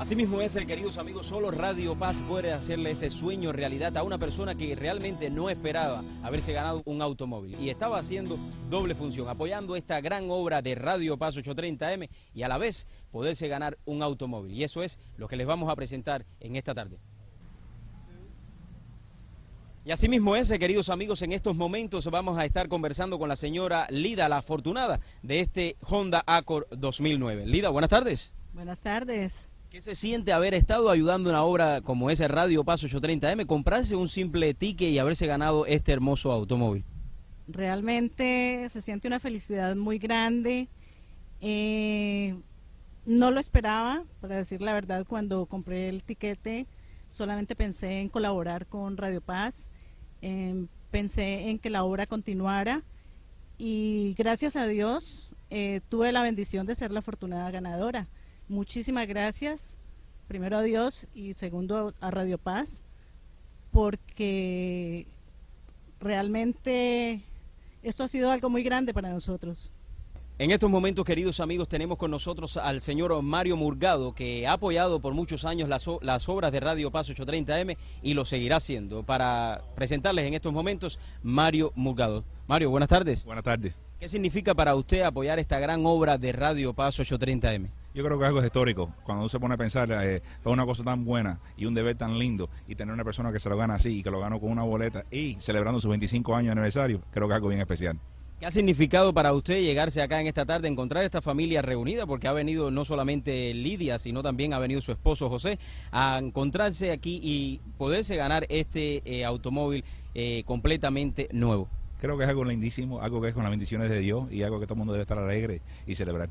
Así mismo es, queridos amigos, solo Radio Paz puede hacerle ese sueño realidad a una persona que realmente no esperaba haberse ganado un automóvil y estaba haciendo doble función, apoyando esta gran obra de Radio Paz 830M y a la vez poderse ganar un automóvil. Y eso es lo que les vamos a presentar en esta tarde. Y así mismo es, queridos amigos, en estos momentos vamos a estar conversando con la señora Lida, la afortunada de este Honda Accord 2009. Lida, buenas tardes. Buenas tardes. ¿Qué se siente haber estado ayudando una obra como ese Radio Paso 830M, comprarse un simple ticket y haberse ganado este hermoso automóvil? Realmente se siente una felicidad muy grande. Eh, no lo esperaba, para decir la verdad, cuando compré el tiquete solamente pensé en colaborar con Radio Paz, pensé en que la obra continuara y gracias a Dios eh, tuve la bendición de ser la afortunada ganadora. Muchísimas gracias, primero a Dios y segundo a Radio Paz, porque realmente esto ha sido algo muy grande para nosotros. En estos momentos, queridos amigos, tenemos con nosotros al señor Mario Murgado, que ha apoyado por muchos años las, las obras de Radio Paz 830M y lo seguirá haciendo. Para presentarles en estos momentos, Mario Murgado. Mario, buenas tardes. Buenas tardes. ¿Qué significa para usted apoyar esta gran obra de Radio Paz 830M? Yo creo que es algo histórico. Cuando uno se pone a pensar, eh, es una cosa tan buena y un deber tan lindo y tener una persona que se lo gana así y que lo ganó con una boleta y celebrando sus 25 años de aniversario, creo que es algo bien especial. ¿Qué ha significado para usted llegarse acá en esta tarde, encontrar esta familia reunida? Porque ha venido no solamente Lidia, sino también ha venido su esposo José, a encontrarse aquí y poderse ganar este eh, automóvil eh, completamente nuevo. Creo que es algo lindísimo, algo que es con las bendiciones de Dios y algo que todo el mundo debe estar alegre y celebrar.